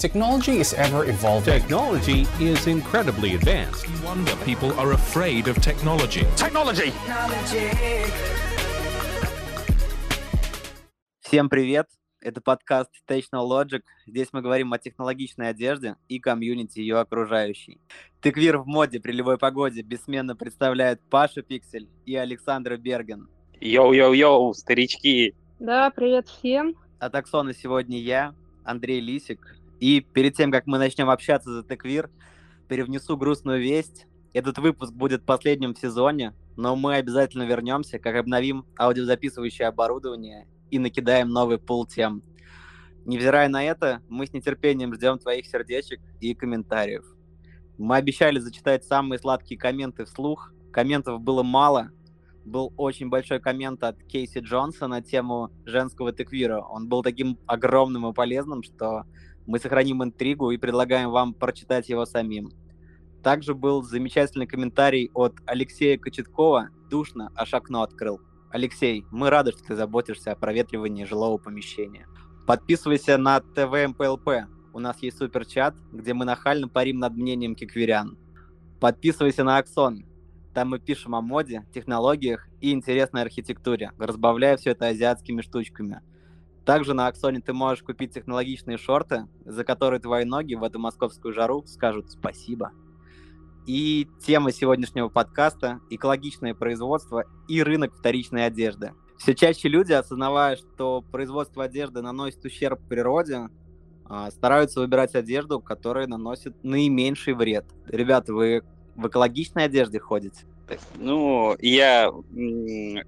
Technology is ever evolving. Technology is incredibly advanced. No wonder people are afraid of technology. Technology! Всем привет! Это подкаст Technologic. Здесь мы говорим о технологичной одежде и комьюнити ее окружающей. Techwear в моде при любой погоде бессменно представляет Паша Пиксель и Александра Берген. Йоу-йоу-йоу, старички! Да, привет всем. От Аксона сегодня я, Андрей Лисик, и перед тем, как мы начнем общаться за Теквир, перевнесу грустную весть. Этот выпуск будет последним в сезоне, но мы обязательно вернемся, как обновим аудиозаписывающее оборудование и накидаем новый пул тем. Невзирая на это, мы с нетерпением ждем твоих сердечек и комментариев. Мы обещали зачитать самые сладкие комменты вслух. Комментов было мало. Был очень большой коммент от Кейси Джонса на тему женского techwear а. Он был таким огромным и полезным, что мы сохраним интригу и предлагаем вам прочитать его самим. Также был замечательный комментарий от Алексея Кочеткова «Душно, аж окно открыл». Алексей, мы рады, что ты заботишься о проветривании жилого помещения. Подписывайся на ТВ МПЛП. У нас есть суперчат, где мы нахально парим над мнением кикверян. Подписывайся на Аксон. Там мы пишем о моде, технологиях и интересной архитектуре, разбавляя все это азиатскими штучками – также на Аксоне ты можешь купить технологичные шорты, за которые твои ноги в эту московскую жару скажут спасибо. И тема сегодняшнего подкаста – экологичное производство и рынок вторичной одежды. Все чаще люди, осознавая, что производство одежды наносит ущерб природе, а, стараются выбирать одежду, которая наносит наименьший вред. Ребята, вы в экологичной одежде ходите? Ну, я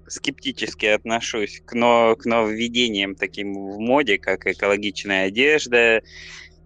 скептически отношусь к, но, к нововведениям таким в моде, как экологичная одежда,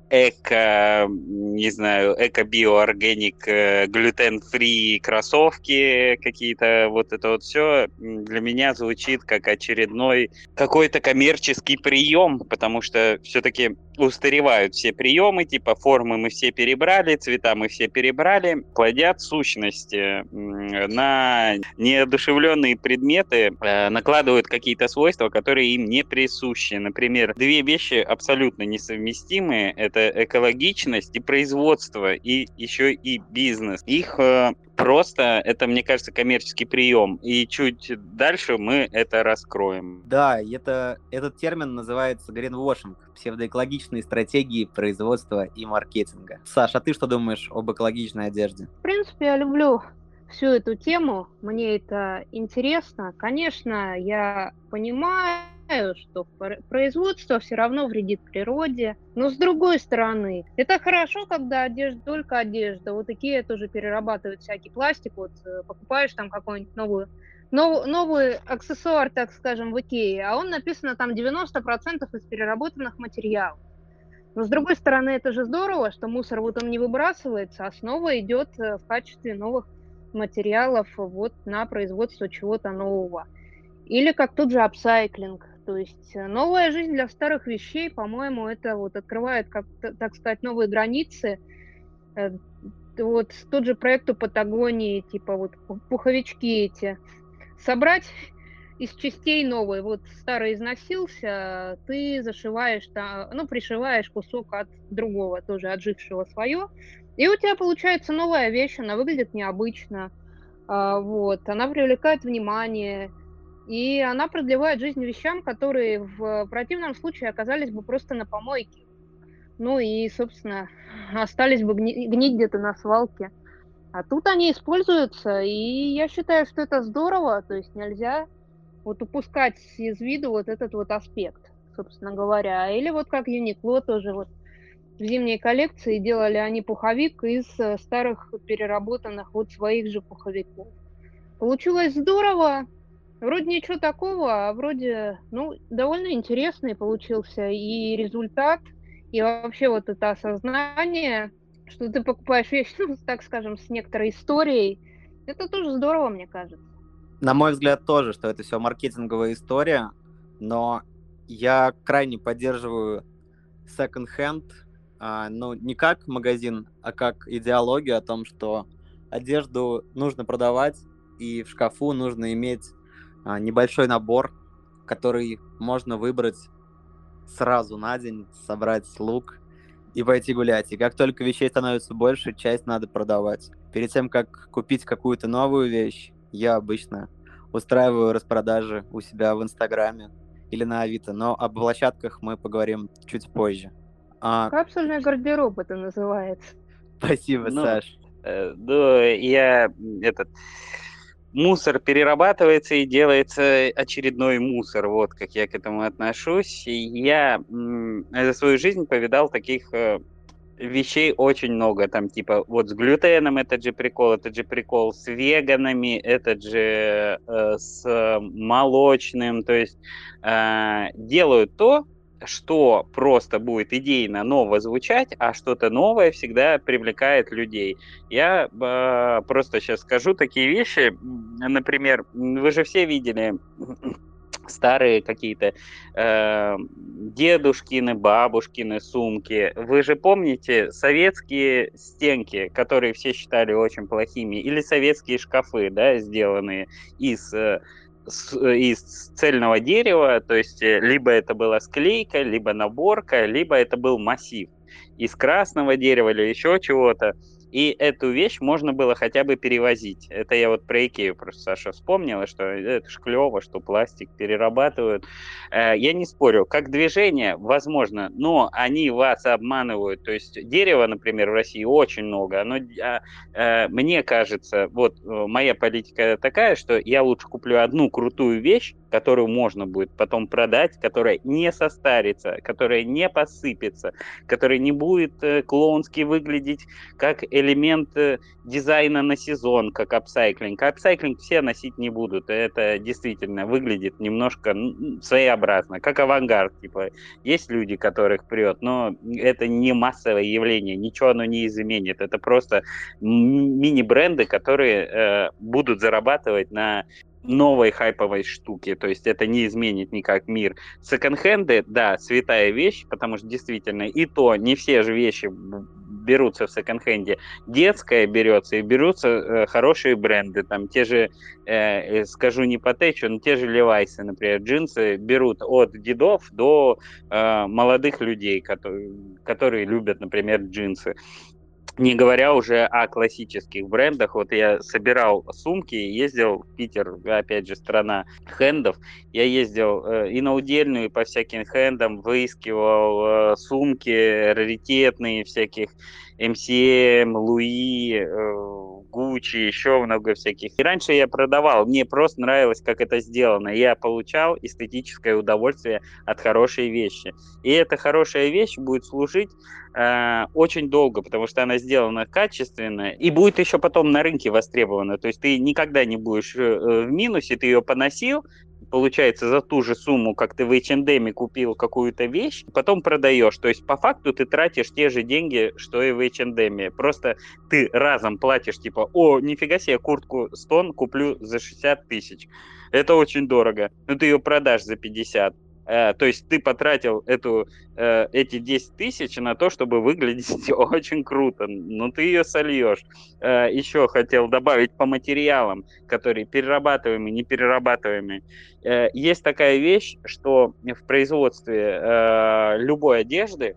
эко, не знаю, эко-биоорганик, э, глютен-фри кроссовки какие-то, вот это вот все для меня звучит как очередной какой-то коммерческий прием, потому что все-таки устаревают все приемы, типа формы мы все перебрали, цвета мы все перебрали, плодят сущности на неодушевленные предметы, э, накладывают какие-то свойства, которые им не присущи. Например, две вещи абсолютно несовместимые. Это экологичность и производство, и еще и бизнес. Их э, просто, это, мне кажется, коммерческий прием. И чуть дальше мы это раскроем. Да, это, этот термин называется гринвошинг, псевдоэкологичные стратегии производства и маркетинга. Саша, а ты что думаешь об экологичной одежде? В принципе, я люблю всю эту тему, мне это интересно. Конечно, я понимаю, что производство все равно вредит природе, но с другой стороны, это хорошо, когда одежда только одежда. Вот такие тоже перерабатывают всякий пластик. Вот э, покупаешь там какую-нибудь новую нов, новый аксессуар, так скажем, в Икее, а он написано там 90% из переработанных материалов. Но с другой стороны, это же здорово, что мусор вот он не выбрасывается, а снова идет э, в качестве новых материалов вот на производство чего-то нового. Или как тот же апсайклинг. То есть э, новая жизнь для старых вещей, по-моему, это вот открывает, как, так сказать, новые границы. Э, вот тот же проект у Патагонии, типа вот пуховички эти. Собрать из частей новые. Вот старый износился, ты зашиваешь, там, ну, пришиваешь кусок от другого, тоже отжившего свое. И у тебя получается новая вещь, она выглядит необычно. А, вот, она привлекает внимание, и она продлевает жизнь вещам, которые в противном случае оказались бы просто на помойке. Ну и, собственно, остались бы гни- гнить где-то на свалке. А тут они используются, и я считаю, что это здорово, то есть нельзя вот упускать из виду вот этот вот аспект, собственно говоря. Или вот как Uniqlo тоже вот в зимней коллекции делали они пуховик из э, старых переработанных вот своих же пуховиков. Получилось здорово, Вроде ничего такого, а вроде, ну, довольно интересный получился и результат, и вообще вот это осознание, что ты покупаешь вещь, ну, так скажем, с некоторой историей, это тоже здорово, мне кажется. На мой взгляд тоже, что это все маркетинговая история, но я крайне поддерживаю second-hand, а, ну, не как магазин, а как идеологию о том, что одежду нужно продавать, и в шкафу нужно иметь небольшой набор, который можно выбрать сразу на день, собрать лук и пойти гулять. И как только вещей становится больше, часть надо продавать. Перед тем, как купить какую-то новую вещь, я обычно устраиваю распродажи у себя в Инстаграме или на Авито, но об площадках мы поговорим чуть позже. А... Капсульный гардероб это называется. Спасибо, ну, Саш. Э, да, я этот мусор перерабатывается и делается очередной мусор. Вот как я к этому отношусь. Я за свою жизнь повидал таких э, вещей очень много. Там типа вот с глютеном этот же прикол, этот же прикол с веганами, этот же э, с молочным. То есть э, делают то, что просто будет идейно ново звучать, а что-то новое всегда привлекает людей. Я э, просто сейчас скажу такие вещи. Например, вы же все видели старые какие-то э, дедушкины, бабушкины сумки. Вы же помните советские стенки, которые все считали очень плохими, или советские шкафы, да, сделанные из э, из цельного дерева, то есть э, либо это была склейка, либо наборка, либо это был массив из красного дерева или еще чего-то и эту вещь можно было хотя бы перевозить. Это я вот про Икею просто, Саша, вспомнила, что это ж клево, что пластик перерабатывают. Э, я не спорю, как движение, возможно, но они вас обманывают. То есть дерева, например, в России очень много. Оно, а, э, мне кажется, вот э, моя политика такая, что я лучше куплю одну крутую вещь, которую можно будет потом продать, которая не состарится, которая не посыпется, которая не будет клоунски выглядеть как элемент э, дизайна на сезон, как апсайклинг. Апсайклинг все носить не будут. Это действительно выглядит немножко своеобразно, как авангард. Типа, есть люди, которых прет, но это не массовое явление, ничего оно не изменит. Это просто мини-бренды, которые э, будут зарабатывать на новой хайповой штуки, то есть это не изменит никак мир. Секонд-хенды, да, святая вещь, потому что действительно и то не все же вещи берутся в секонд-хенде. Детская берется и берутся э, хорошие бренды, там те же, э, скажу не по течу, но те же Левайсы, например, джинсы берут от дедов до э, молодых людей, которые, которые любят, например, джинсы. Не говоря уже о классических брендах. Вот я собирал сумки, ездил в Питер, опять же, страна хендов. Я ездил э, и на удельную, и по всяким хендам, выискивал э, сумки раритетные всяких MCM, Луи, Гуччи, еще много всяких. И раньше я продавал, мне просто нравилось, как это сделано. Я получал эстетическое удовольствие от хорошей вещи. И эта хорошая вещь будет служить э, очень долго, потому что она сделана качественно и будет еще потом на рынке востребована. То есть ты никогда не будешь э, в минусе, ты ее поносил, получается, за ту же сумму, как ты в H&M купил какую-то вещь, потом продаешь. То есть, по факту, ты тратишь те же деньги, что и в H&M. Просто ты разом платишь, типа, о, нифига себе, куртку Стон куплю за 60 тысяч. Это очень дорого. Но ты ее продашь за 50. Э, то есть ты потратил эту, э, эти 10 тысяч на то, чтобы выглядеть очень круто, но ты ее сольешь. Э, еще хотел добавить по материалам, которые перерабатываемые, неперерабатываемые. Есть такая вещь, что в производстве любой одежды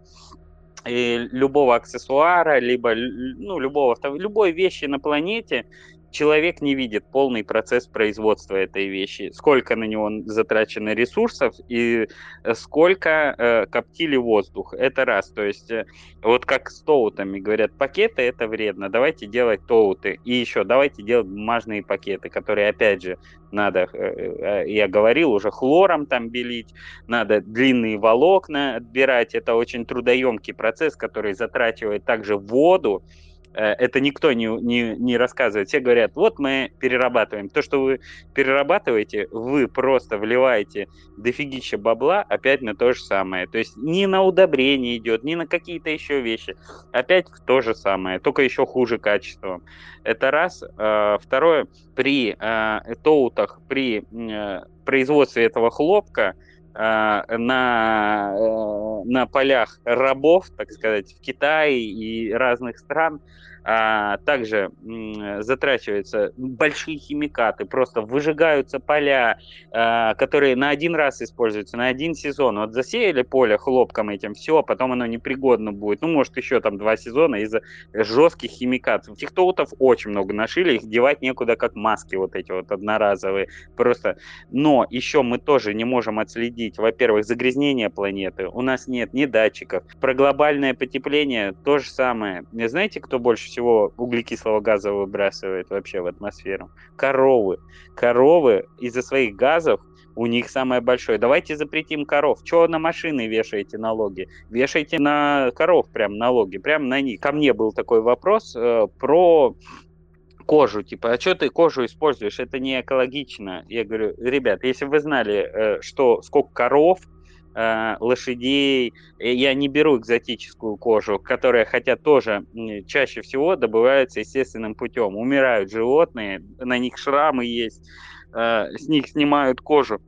и любого аксессуара, либо ну, любого, любой вещи на планете человек не видит полный процесс производства этой вещи, сколько на него затрачено ресурсов и э, сколько э, коптили воздух. Это раз. То есть э, вот как с тоутами говорят, пакеты это вредно, давайте делать тоуты. И еще давайте делать бумажные пакеты, которые опять же надо, э, э, я говорил, уже хлором там белить, надо длинные волокна отбирать. Это очень трудоемкий процесс, который затрачивает также воду, Э, это никто не, не, не рассказывает. Все говорят, вот мы перерабатываем. То, что вы перерабатываете, вы просто вливаете дофигища бабла опять на то же самое. То есть ни на удобрение идет, ни на какие-то еще вещи. Опять то же самое, только еще хуже качеством. Это раз. Э, второе, при э, тоутах, при производстве этого хлопка, на, на полях рабов, так сказать, в Китае и разных стран, а, также м, затрачиваются большие химикаты, просто выжигаются поля, а, которые на один раз используются, на один сезон. Вот засеяли поле хлопком этим, все, а потом оно непригодно будет. Ну, может, еще там два сезона из-за жестких химикатов. Техтоутов очень много нашили, их девать некуда, как маски вот эти вот одноразовые. Просто. Но еще мы тоже не можем отследить, во-первых, загрязнение планеты. У нас нет ни датчиков. Про глобальное потепление то же самое. Знаете, кто больше всего углекислого газа выбрасывает вообще в атмосферу? Коровы. Коровы из-за своих газов у них самое большое. Давайте запретим коров. Чего на машины вешаете налоги? Вешайте на коров прям налоги, прям на них. Ко мне был такой вопрос э, про кожу, типа, а что ты кожу используешь, это не экологично. Я говорю, ребят, если вы знали, э, что сколько коров, лошадей, э, я не беру экзотическую кожу, которая, хотя тоже чаще всего добывается естественным путем. Умирают животные, на них шрамы есть, с них снимают кожу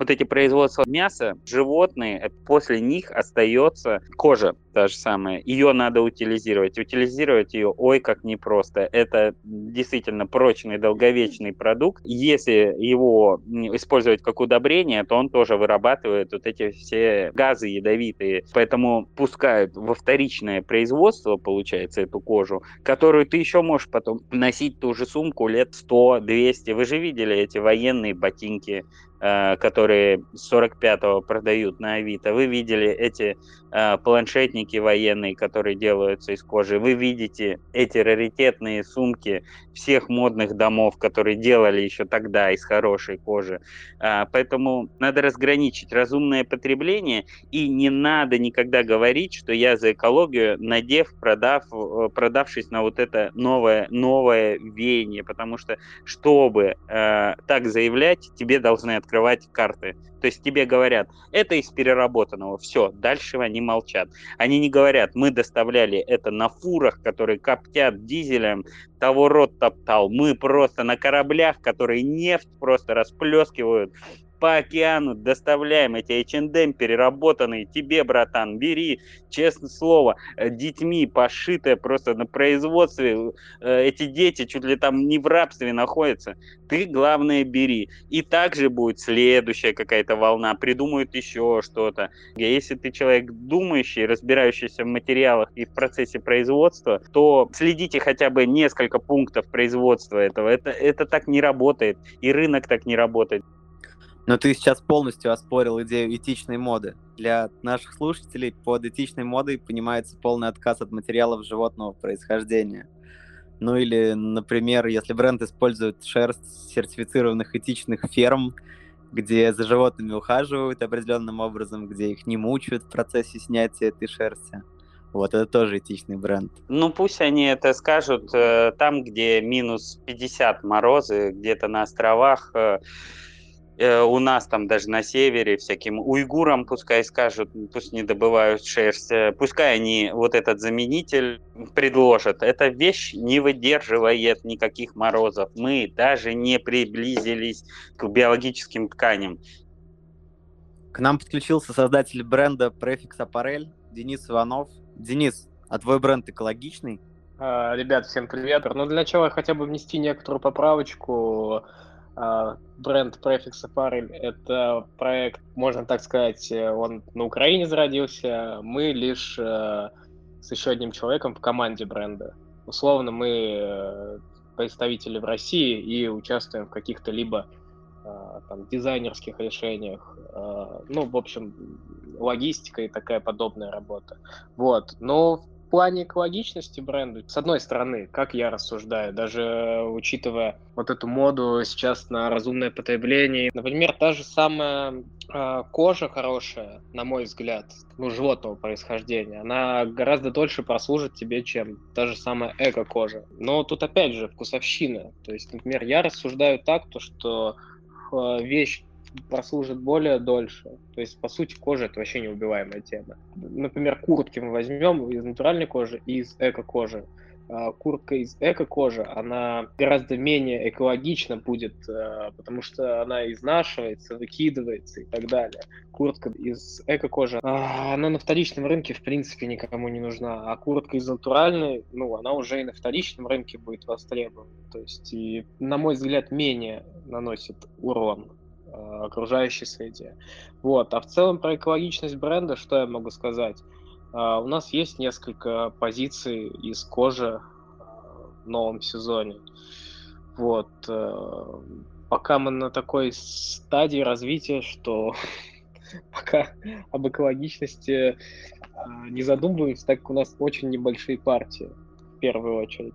вот эти производства мяса, животные, э, после них остается кожа та же самая. Ее надо утилизировать. Утилизировать ее, ой, как непросто. Это действительно прочный, долговечный продукт. Если его использовать как удобрение, то он тоже вырабатывает вот эти все газы ядовитые. Поэтому пускают во вторичное производство, получается, эту кожу, которую ты еще можешь потом носить ту же сумку лет 100-200. Вы же видели эти военные ботинки которые 45-го продают на Авито. Вы видели эти э, планшетники военные, которые делаются из кожи. Вы видите эти раритетные сумки всех модных домов, которые делали еще тогда из хорошей кожи. Э, поэтому надо разграничить разумное потребление и не надо никогда говорить, что я за экологию, надев, продав, э, продавшись на вот это новое, новое веяние, потому что чтобы э, так заявлять, тебе должны открывать карты. То есть тебе говорят, это из переработанного, все, дальше они молчат. Они не говорят, мы доставляли это на фурах, которые коптят дизелем, того рот топтал. Мы просто на кораблях, которые нефть просто расплескивают по океану доставляем эти H&M переработанные тебе, братан, бери, честное слово, э, детьми пошитые просто на производстве, э, эти дети чуть ли там не в рабстве находятся, ты, главное, бери. И также будет следующая какая-то волна, придумают еще что-то. Если ты человек думающий, разбирающийся в материалах и в процессе производства, то следите хотя бы несколько пунктов производства этого. Это, это так не работает, и рынок так не работает. Но ты сейчас полностью оспорил идею этичной моды. Для наших слушателей под этичной модой понимается полный отказ от материалов животного происхождения. Ну или, например, если бренд использует шерсть сертифицированных этичных ферм, где за животными ухаживают определенным образом, где их не мучают в процессе снятия этой шерсти. Вот это тоже этичный бренд. Ну пусть они это скажут э, там, где минус 50 морозы, где-то на островах. Э, у нас там даже на севере всяким уйгурам пускай скажут, пусть не добывают шерсть, э, пускай они вот этот заменитель предложат. Эта вещь не выдерживает никаких морозов. Мы даже не приблизились к биологическим тканям. К нам подключился создатель бренда Prefix Apparel Денис Иванов. Денис, а твой бренд экологичный? А, ребят, всем привет. Ну, для начала я хотя бы внести некоторую поправочку. А, бренд Prefix Apparel — это проект, можно так сказать, э, он на Украине зародился. Мы лишь э, с еще одним человеком в команде бренда. Условно, мы э, представители в России и участвуем в каких-то либо там, дизайнерских решениях, ну, в общем, логистика и такая подобная работа. Вот. Но плане экологичности бренда, с одной стороны, как я рассуждаю, даже учитывая вот эту моду сейчас на разумное потребление, например, та же самая э, кожа хорошая, на мой взгляд, ну, животного происхождения, она гораздо дольше прослужит тебе, чем та же самая эко-кожа. Но тут опять же вкусовщина. То есть, например, я рассуждаю так, то, что э, вещь прослужит более дольше. То есть, по сути, кожа это вообще неубиваемая тема. Например, куртки мы возьмем из натуральной кожи и из эко-кожи. а, куртка из эко-кожи, она гораздо менее экологична будет, а, потому что она изнашивается, выкидывается и так далее. Куртка из эко-кожи, а, она на вторичном рынке, в принципе, никому не нужна, а куртка из натуральной, ну, она уже и на вторичном рынке будет востребована. То есть, и, на мой взгляд, менее наносит урон окружающей среде. Вот. А в целом про экологичность бренда, что я могу сказать? Uh, у нас есть несколько позиций из кожи uh, в новом сезоне. Вот. Uh, пока мы на такой стадии развития, что пока об экологичности не задумываемся, так как у нас очень небольшие партии, в первую очередь.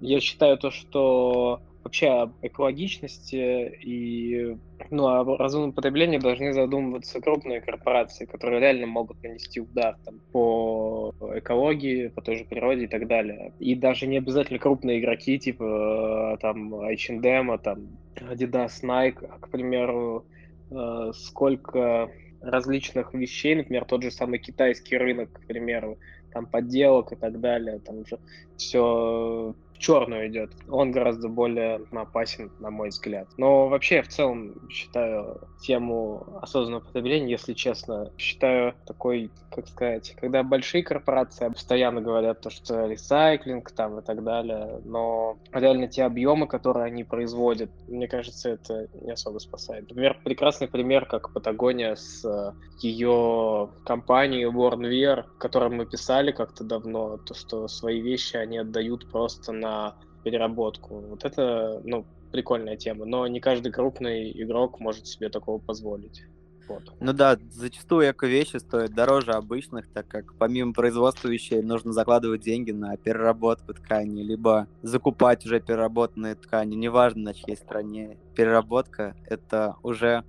Я считаю то, что вообще об экологичности и ну, о разумном потреблении должны задумываться крупные корпорации, которые реально могут нанести удар там, по экологии, по той же природе и так далее. И даже не обязательно крупные игроки, типа там H&M, там Adidas, Nike, а, к примеру, э, сколько различных вещей, например, тот же самый китайский рынок, к примеру, там подделок и так далее, там уже все черную идет. Он гораздо более опасен, на мой взгляд. Но вообще, в целом, считаю тему осознанного потребления, если честно, считаю такой, как сказать, когда большие корпорации постоянно говорят то, что ресайклинг там и так далее, но реально те объемы, которые они производят, мне кажется, это не особо спасает. Например, прекрасный пример, как Патагония с э, ее компанией Born Wear, которой мы писали как-то давно, то, что свои вещи они отдают просто на переработку. Вот это, ну, прикольная тема, но не каждый крупный игрок может себе такого позволить. Вот. Ну да, зачастую эко-вещи стоят дороже обычных, так как помимо производства вещей нужно закладывать деньги на переработку ткани, либо закупать уже переработанные ткани, неважно на чьей стране. Переработка это уже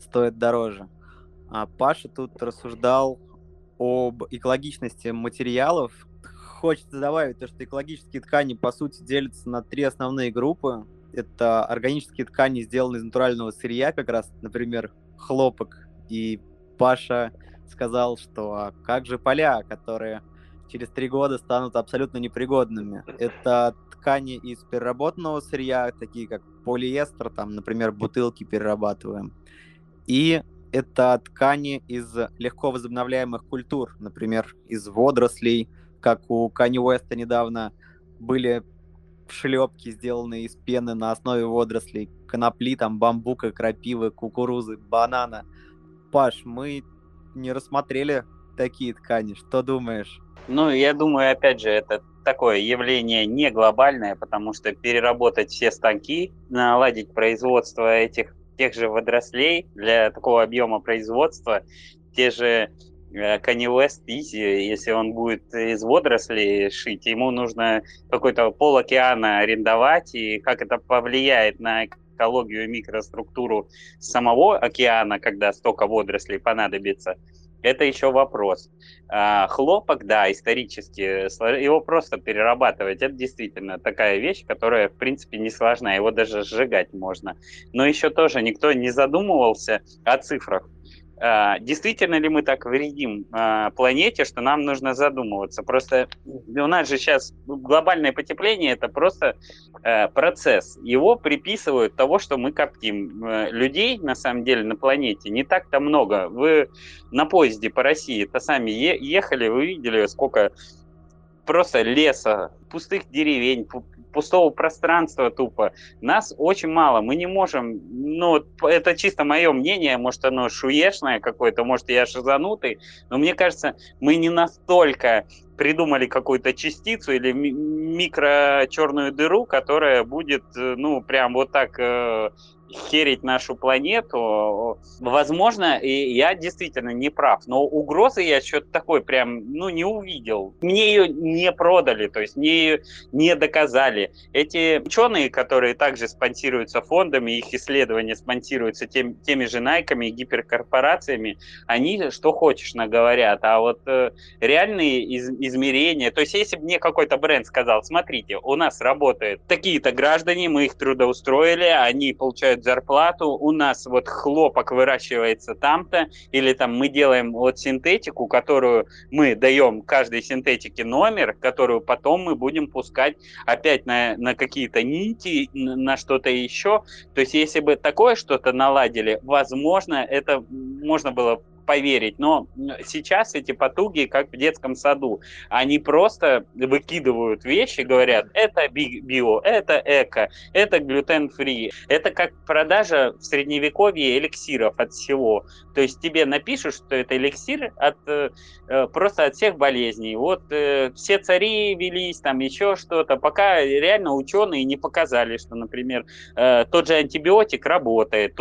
стоит дороже. А Паша тут рассуждал об экологичности материалов, хочется добавить то, что экологические ткани, по сути, делятся на три основные группы. Это органические ткани, сделанные из натурального сырья, как раз, например, хлопок. И Паша сказал, что а как же поля, которые через три года станут абсолютно непригодными. Это ткани из переработанного сырья, такие как полиэстер, там, например, бутылки перерабатываем. И это ткани из легко возобновляемых культур, например, из водорослей, как у Кани Уэста недавно были шлепки, сделанные из пены на основе водорослей, конопли, там, бамбука, крапивы, кукурузы, банана. Паш, мы не рассмотрели такие ткани. Что думаешь? Ну, я думаю, опять же, это такое явление не глобальное, потому что переработать все станки, наладить производство этих тех же водорослей для такого объема производства, те же Kanye West Easy, если он будет из водорослей шить, ему нужно какой-то пол океана арендовать, и как это повлияет на экологию и микроструктуру самого океана, когда столько водорослей понадобится, это еще вопрос. А, хлопок, да, исторически, его просто перерабатывать, это действительно такая вещь, которая, в принципе, не сложна, его даже сжигать можно. Но еще тоже никто не задумывался о цифрах. А, действительно ли мы так вредим а, планете, что нам нужно задумываться? Просто у нас же сейчас глобальное потепление это просто э, процесс. Его приписывают того, что мы коптим. Людей на самом деле на планете не так-то много. Вы на поезде по России-то сами ехали, вы видели, сколько просто леса, пустых деревень, пустого пространства тупо. Нас очень мало, мы не можем, ну, это чисто мое мнение, может, оно шуешное какое-то, может, я шизанутый, но мне кажется, мы не настолько придумали какую-то частицу или микро черную дыру, которая будет, э, ну, прям вот так э, херить нашу планету, возможно, и я действительно не прав, но угрозы я что-то такое прям, ну, не увидел. Мне ее не продали, то есть не, не доказали. Эти ученые, которые также спонсируются фондами, их исследования спонсируются тем, теми же Найками и гиперкорпорациями, они что хочешь наговорят, а вот э, реальные из, измерения, то есть если бы мне какой-то бренд сказал, смотрите, у нас работают такие-то граждане, мы их трудоустроили, они получают дают зарплату, у нас вот хлопок выращивается там-то, или там мы делаем вот синтетику, которую мы даем каждой синтетике номер, которую потом мы будем пускать опять на, на какие-то нити, на что-то еще. То есть если бы такое что-то наладили, возможно, это можно было поверить, но сейчас эти потуги как в детском саду. Они просто выкидывают вещи, говорят, это био, это эко, это глютен-фри. Это как продажа в средневековье эликсиров от всего. То есть тебе напишут, что это эликсир от, э, э, просто от всех болезней. Вот э, все цари велись, там еще что-то, пока реально ученые не показали, что, например, тот же антибиотик работает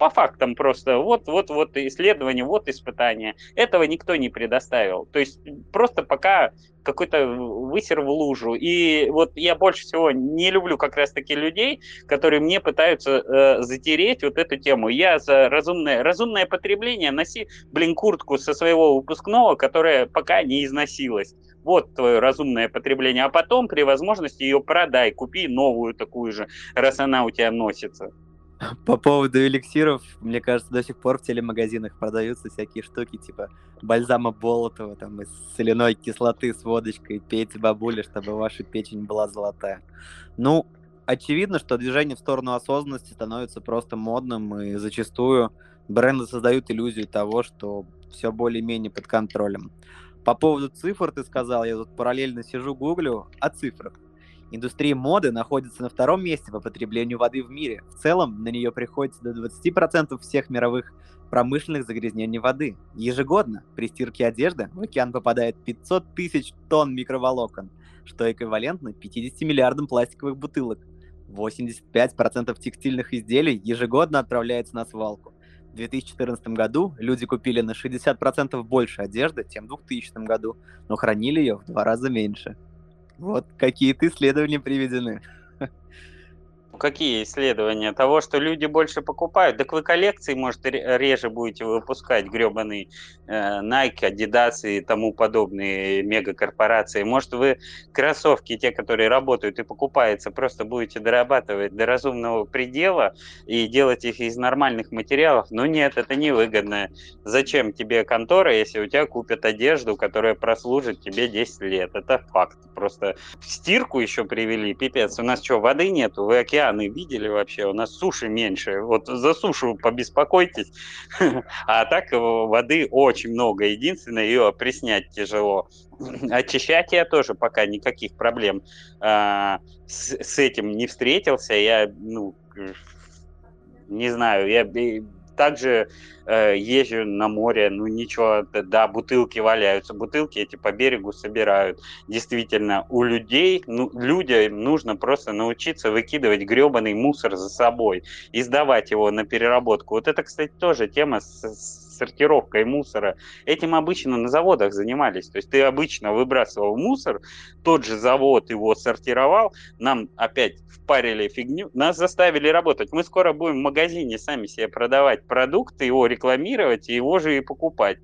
по фактам просто. Вот, вот, вот исследование, вот испытание. Этого никто не предоставил. То есть просто пока какой-то высер в лужу. И вот я больше всего не люблю как раз-таки людей, которые мне пытаются э, затереть вот эту тему. Я за разумное, разумное потребление. Носи, блин, куртку со своего выпускного, которая пока не износилась. Вот твое разумное потребление. А потом, при возможности, ее продай, купи новую такую же, раз она у тебя носится. По поводу эликсиров, мне кажется, до сих пор в телемагазинах продаются всякие штуки, типа бальзама Болотова, там, из соляной кислоты с водочкой, пейте бабуля, чтобы ваша печень была золотая. Ну, очевидно, что движение в сторону осознанности становится просто модным, и зачастую бренды создают иллюзию того, что все более-менее под контролем. По поводу цифр ты сказал, я тут параллельно сижу, гуглю о цифрах. Индустрия моды находится на втором месте по потреблению воды в мире. В целом на нее приходится до 20% всех мировых промышленных загрязнений воды. Ежегодно при стирке одежды в океан попадает 500 тысяч тонн микроволокон, что эквивалентно 50 миллиардам пластиковых бутылок. 85% текстильных изделий ежегодно отправляется на свалку. В 2014 году люди купили на 60% больше одежды, чем в 2000 году, но хранили ее в два раза меньше. Вот какие-то исследования приведены. Какие исследования? Того, что люди больше покупают? Так вы коллекции, может, реже будете выпускать гребаные э, Nike, Adidas и тому подобные мегакорпорации. Может, вы кроссовки, те, которые работают и покупаются, просто будете дорабатывать до разумного предела и делать их из нормальных материалов? Но нет, это невыгодно. Зачем тебе контора, если у тебя купят одежду, которая прослужит тебе 10 лет? Это факт. Просто стирку еще привели, пипец. У нас что, воды нету? Вы океан океаны видели вообще? У нас суши меньше. Вот за сушу побеспокойтесь. А так воды очень много. Единственное, ее опреснять тяжело. Очищать я тоже пока никаких проблем а, с этим не встретился. Я, ну, не знаю, я также э, езжу на море, ну ничего, да, бутылки валяются, бутылки эти по берегу собирают. Действительно, у людей, ну, людям нужно просто научиться выкидывать гребаный мусор за собой и сдавать его на переработку. Вот это, кстати, тоже тема с, с сортировкой мусора. Этим обычно на заводах занимались. То есть ты обычно выбрасывал мусор, тот же завод его сортировал, нам опять впарили фигню, нас заставили работать. Мы скоро будем в магазине сами себе продавать продукты, его рекламировать и его же и покупать.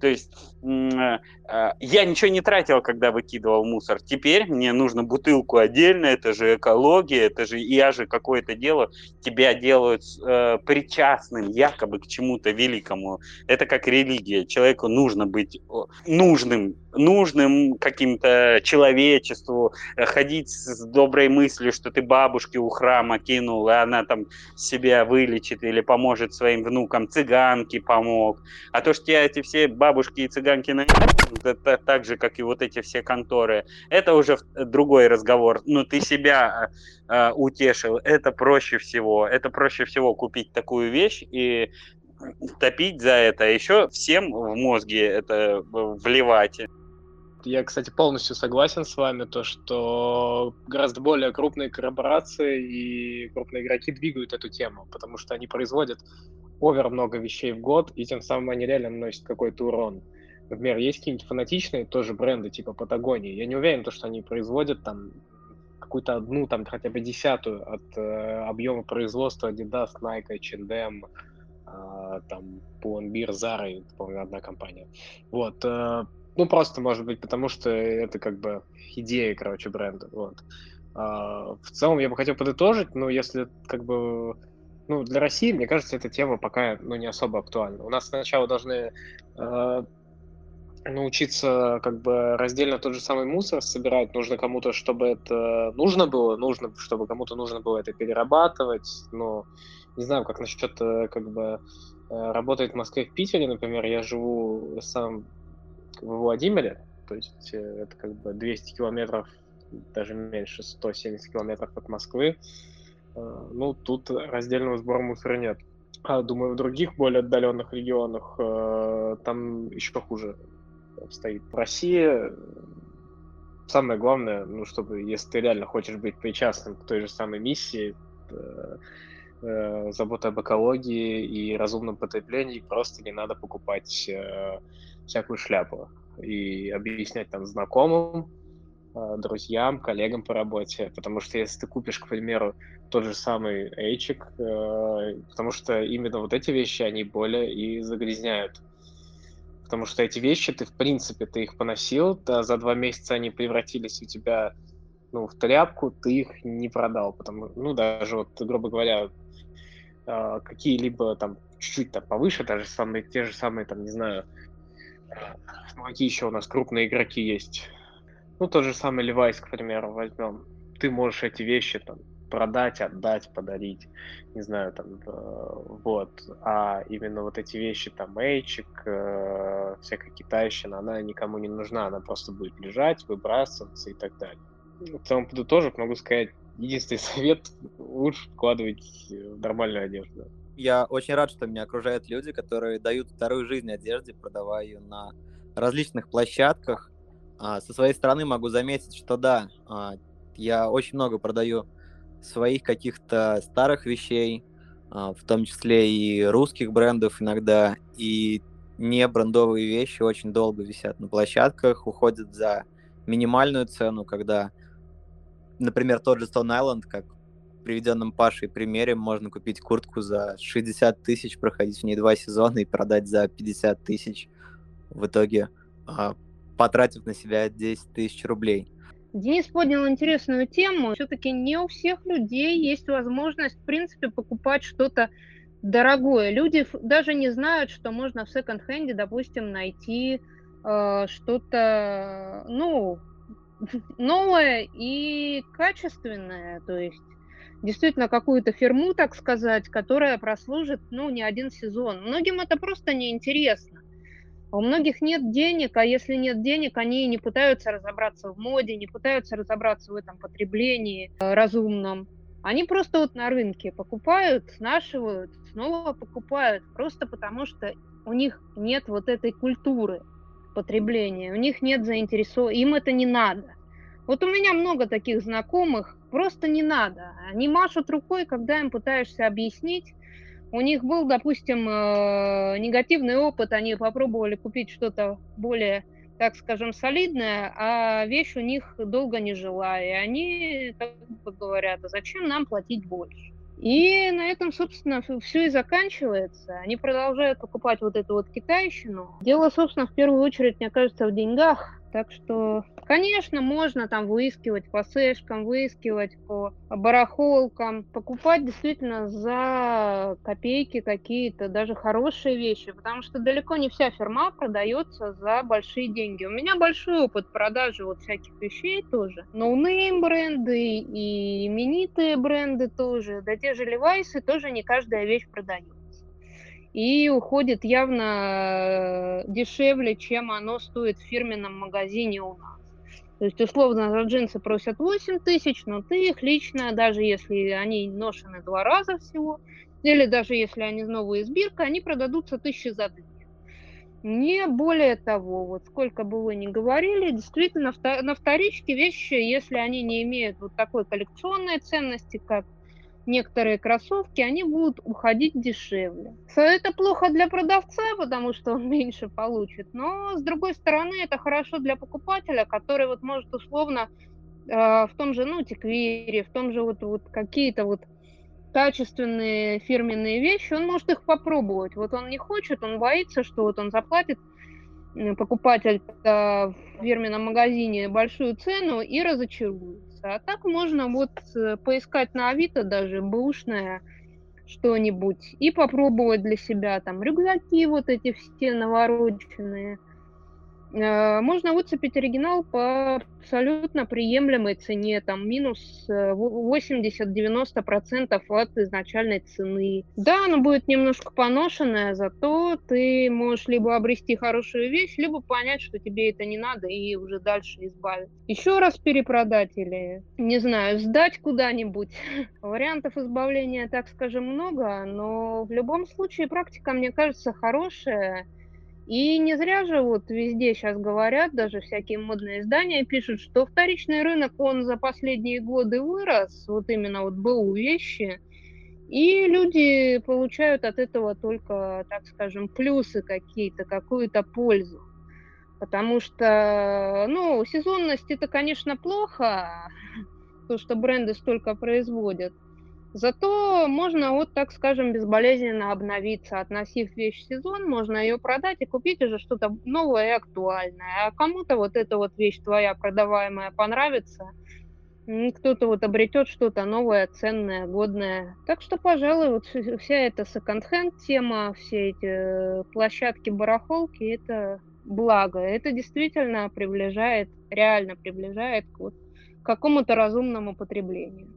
То есть я ничего не тратил, когда выкидывал мусор. Теперь мне нужно бутылку отдельно, это же экология, это же я же какое-то дело. Тебя делают э, причастным якобы к чему-то великому. Это как религия. Человеку нужно быть нужным, нужным каким-то человечеству, э, ходить с доброй мыслью, что ты бабушке у храма кинул, и она там себя вылечит или поможет своим внукам, цыганке помог. А то, что тебя эти все бабушки и цыганки на так же, как и вот эти все конторы, это уже другой разговор. Но ты себя э, утешил, это проще всего. Это проще всего купить такую вещь и топить за это. А еще всем в мозге это вливать. Я, кстати, полностью согласен с вами, то, что гораздо более крупные корпорации и крупные игроки двигают эту тему, потому что они производят овер много вещей в год, и тем самым они реально наносят какой-то урон. Например, есть какие-нибудь фанатичные тоже бренды типа Патагонии. Я не уверен, то, что они производят там какую-то одну, там хотя бы десятую от э, объема производства Adidas, Nike, H&M, э, там Pull&Bear, Zara, по-моему, одна компания. Вот. Э, ну, просто, может быть, потому что это как бы идея, короче, бренда. Вот. Э, в целом, я бы хотел подытожить, но если как бы ну, для России, мне кажется, эта тема пока ну, не особо актуальна. У нас сначала должны э, научиться как бы раздельно тот же самый мусор собирать. Нужно кому-то, чтобы это нужно было, нужно, чтобы кому-то нужно было это перерабатывать. Но не знаю, как насчет э, как бы э, работает в Москве, в Питере, например. Я живу сам в Владимире, то есть э, это как бы 200 километров, даже меньше, 170 километров от Москвы. Ну, тут раздельного сбора мусора нет. А, думаю, в других более отдаленных регионах там еще хуже обстоит. В России самое главное, ну, чтобы, если ты реально хочешь быть причастным к той же самой миссии, э, э, забота об экологии и разумном потреблении, просто не надо покупать э, всякую шляпу и объяснять там знакомым, э, друзьям, коллегам по работе, потому что если ты купишь, к примеру, тот же самый эйчик, э, потому что именно вот эти вещи, они более и загрязняют потому что эти вещи, ты, в принципе, ты их поносил, да, за два месяца они превратились у тебя, ну, в тряпку, ты их не продал, потому, ну, даже вот, грубо говоря, э, какие-либо там чуть-чуть там повыше, даже самые, те же самые, там, не знаю, ну, какие еще у нас крупные игроки есть, ну, тот же самый Levi's, к примеру, возьмем, ты можешь эти вещи там продать, отдать, подарить, не знаю, там, э, вот. А именно вот эти вещи, там, эйчик, э, всякая китайщина, она никому не нужна, она просто будет лежать, выбрасываться и так далее. В целом, подытожив, могу сказать, единственный совет – лучше вкладывать в нормальную одежду. Я очень рад, что меня окружают люди, которые дают вторую жизнь одежде, продавая ее на различных площадках. А, со своей стороны могу заметить, что да, а, я очень много продаю своих каких-то старых вещей, а, в том числе и русских брендов иногда, и не брендовые вещи очень долго висят на площадках, уходят за минимальную цену, когда, например, тот же Stone Island, как в приведенном Пашей примере, можно купить куртку за 60 тысяч, проходить в ней два сезона и продать за 50 тысяч, в итоге а, потратив на себя 10 тысяч рублей. Денис поднял интересную тему. Все-таки не у всех людей есть возможность, в принципе, покупать что-то дорогое. Люди даже не знают, что можно в секонд-хенде, допустим, найти э, что-то, ну, новое и качественное. То есть действительно какую-то фирму, так сказать, которая прослужит, ну, не один сезон. Многим это просто неинтересно. У многих нет денег, а если нет денег, они не пытаются разобраться в моде, не пытаются разобраться в этом потреблении э, разумном. Они просто вот на рынке покупают, снашивают, снова покупают, просто потому что у них нет вот этой культуры потребления, у них нет заинтересованности, им это не надо. Вот у меня много таких знакомых, просто не надо. Они машут рукой, когда им пытаешься объяснить, у них был, допустим, э, негативный опыт, они попробовали купить что-то более, так скажем, солидное, а вещь у них долго не жила, и они как говорят, а зачем нам платить больше? И на этом, собственно, все и заканчивается. Они продолжают покупать вот эту вот китайщину. Дело, собственно, в первую очередь, мне кажется, в деньгах. Так что, конечно, можно там выискивать по сэшкам, выискивать по барахолкам, покупать действительно за копейки какие-то, даже хорошие вещи, потому что далеко не вся фирма продается за большие деньги. У меня большой опыт продажи вот всяких вещей тоже. No name бренды и именитые бренды тоже, да те же Levi's тоже не каждая вещь продается и уходит явно э, дешевле, чем оно стоит в фирменном магазине у нас. То есть, условно, за джинсы просят 8 тысяч, но ты их лично, даже если они ношены два раза всего, или даже если они новые из бирка, они продадутся тысячи за две. Не более того, вот сколько бы вы ни говорили, действительно, на вторичке вещи, если они не имеют вот такой коллекционной ценности, как некоторые кроссовки, они будут уходить дешевле. Это плохо для продавца, потому что он меньше получит, но с другой стороны это хорошо для покупателя, который вот может условно э, в том же, ну, теквире, в том же вот, вот какие-то вот качественные фирменные вещи, он может их попробовать. Вот он не хочет, он боится, что вот он заплатит покупатель в фирменном магазине большую цену и разочаруется. А так можно вот э, поискать на Авито даже бэушное что-нибудь и попробовать для себя там рюкзаки вот эти все навороченные – можно выцепить оригинал по абсолютно приемлемой цене, там минус 80-90% э, от изначальной цены. Да, оно будет немножко поношенное, зато ты можешь либо обрести хорошую вещь, либо понять, что тебе это не надо и уже дальше избавиться. Еще раз перепродать или, не знаю, сдать куда-нибудь. Вариантов избавления, так скажем, много, но в любом случае практика, мне кажется, хорошая. И не зря же вот везде сейчас говорят, даже всякие модные издания пишут, что вторичный рынок, он за последние годы вырос, вот именно вот БУ вещи, и люди получают от этого только, так скажем, плюсы какие-то, какую-то пользу. Потому что, ну, сезонность это, конечно, плохо, то, что бренды столько производят. Зато можно вот, так скажем, безболезненно обновиться, относив вещь в сезон, можно ее продать и купить уже что-то новое и актуальное. А кому-то вот эта вот вещь твоя продаваемая понравится, кто-то вот обретет что-то новое, ценное, годное. Так что, пожалуй, вот вся эта секонд-хенд тема, все эти э, площадки барахолки, это благо. Это действительно приближает, реально приближает к вот какому-то разумному потреблению.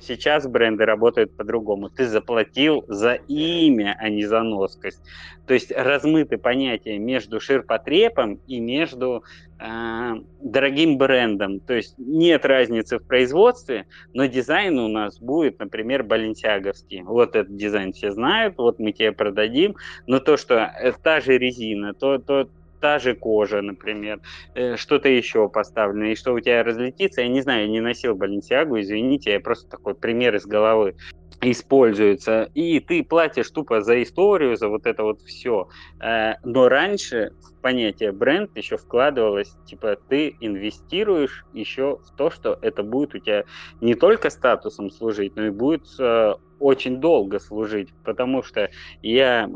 Сейчас бренды работают по-другому. Ты заплатил за имя, а не за носкость. То есть размыты понятия между ширпотребом и между э, дорогим брендом. То есть нет разницы в производстве, но дизайн у нас будет, например, баленсиаговский. Вот этот дизайн все знают, вот мы тебе продадим. Но то, что э, та же резина, то, то, та же кожа, например, э, что-то еще поставлено, и что у тебя разлетится, я не знаю, я не носил Баленсиагу, извините, я просто такой пример из головы используется, и ты платишь тупо за историю, за вот это вот все. Э, но раньше в понятие бренд еще вкладывалось, типа, ты инвестируешь еще в то, что это будет у тебя не только статусом служить, но и будет э, очень долго служить, потому что я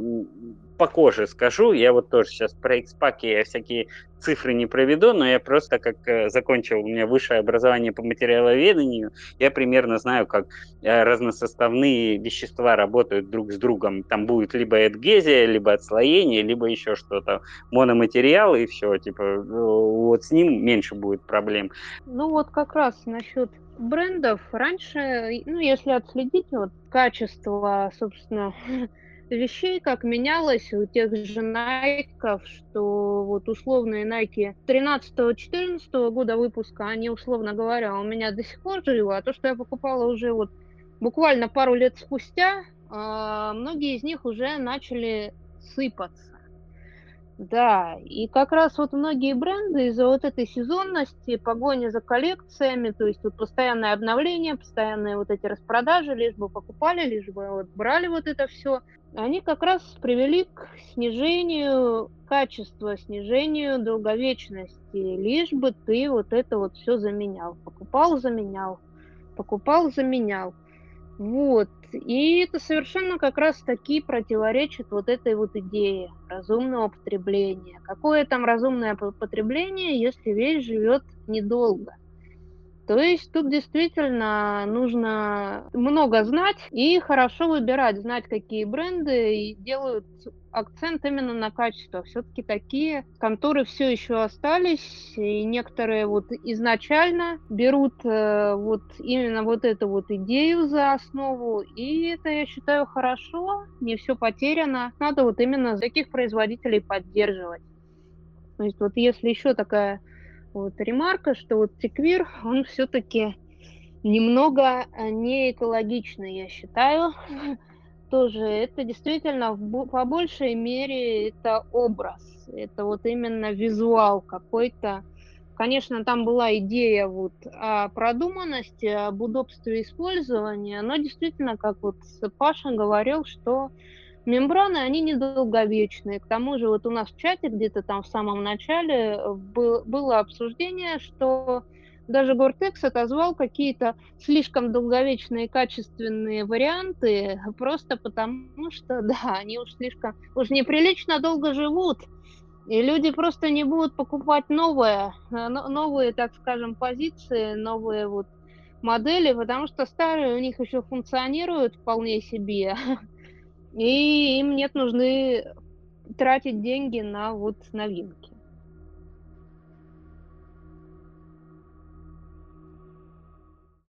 по коже скажу, я вот тоже сейчас про X-Pack я всякие цифры не проведу, но я просто как э, закончил у меня высшее образование по материаловедению, я примерно знаю, как э, разносоставные вещества работают друг с другом. Там будет либо адгезия, либо отслоение, либо еще что-то. Мономатериал и все, типа, э, вот с ним меньше будет проблем. Ну вот как раз насчет брендов раньше, ну если отследить вот качество, собственно, вещей, как менялось у тех же Найков, что вот условные Найки 13-14 года выпуска, они, условно говоря, у меня до сих пор живы, а то, что я покупала уже вот буквально пару лет спустя, а, многие из них уже начали сыпаться. Да, и как раз вот многие бренды из-за вот этой сезонности, погони за коллекциями, то есть вот постоянное обновление, постоянные вот эти распродажи, лишь бы покупали, лишь бы вот брали вот это все, они как раз привели к снижению качества, снижению долговечности, лишь бы ты вот это вот все заменял. Покупал, заменял, покупал, заменял. Вот. И это совершенно как раз таки противоречит вот этой вот идее разумного потребления. Какое там разумное потребление, если вещь живет недолго? То есть тут действительно нужно много знать и хорошо выбирать, знать, какие бренды делают акцент именно на качество. Все-таки такие конторы все еще остались, и некоторые вот изначально берут э, вот именно вот эту вот идею за основу, и это, я считаю, хорошо, не все потеряно. Надо вот именно таких производителей поддерживать. То есть вот если еще такая вот ремарка, что вот теквир, он все-таки немного э, не экологичный, я считаю. Тоже это действительно по большей мере это образ, это вот именно визуал какой-то. Конечно, там была идея вот о продуманности, об удобстве использования, но действительно, как вот Паша говорил, что Мембраны, они недолговечные. К тому же вот у нас в чате где-то там в самом начале э, был, было обсуждение, что даже Гортекс отозвал какие-то слишком долговечные качественные варианты, просто потому что, да, они уж слишком, уж неприлично долго живут. И люди просто не будут покупать новое, э, новые, так скажем, позиции, новые вот модели, потому что старые у них еще функционируют вполне себе, и им нет нужны тратить деньги на вот новинки.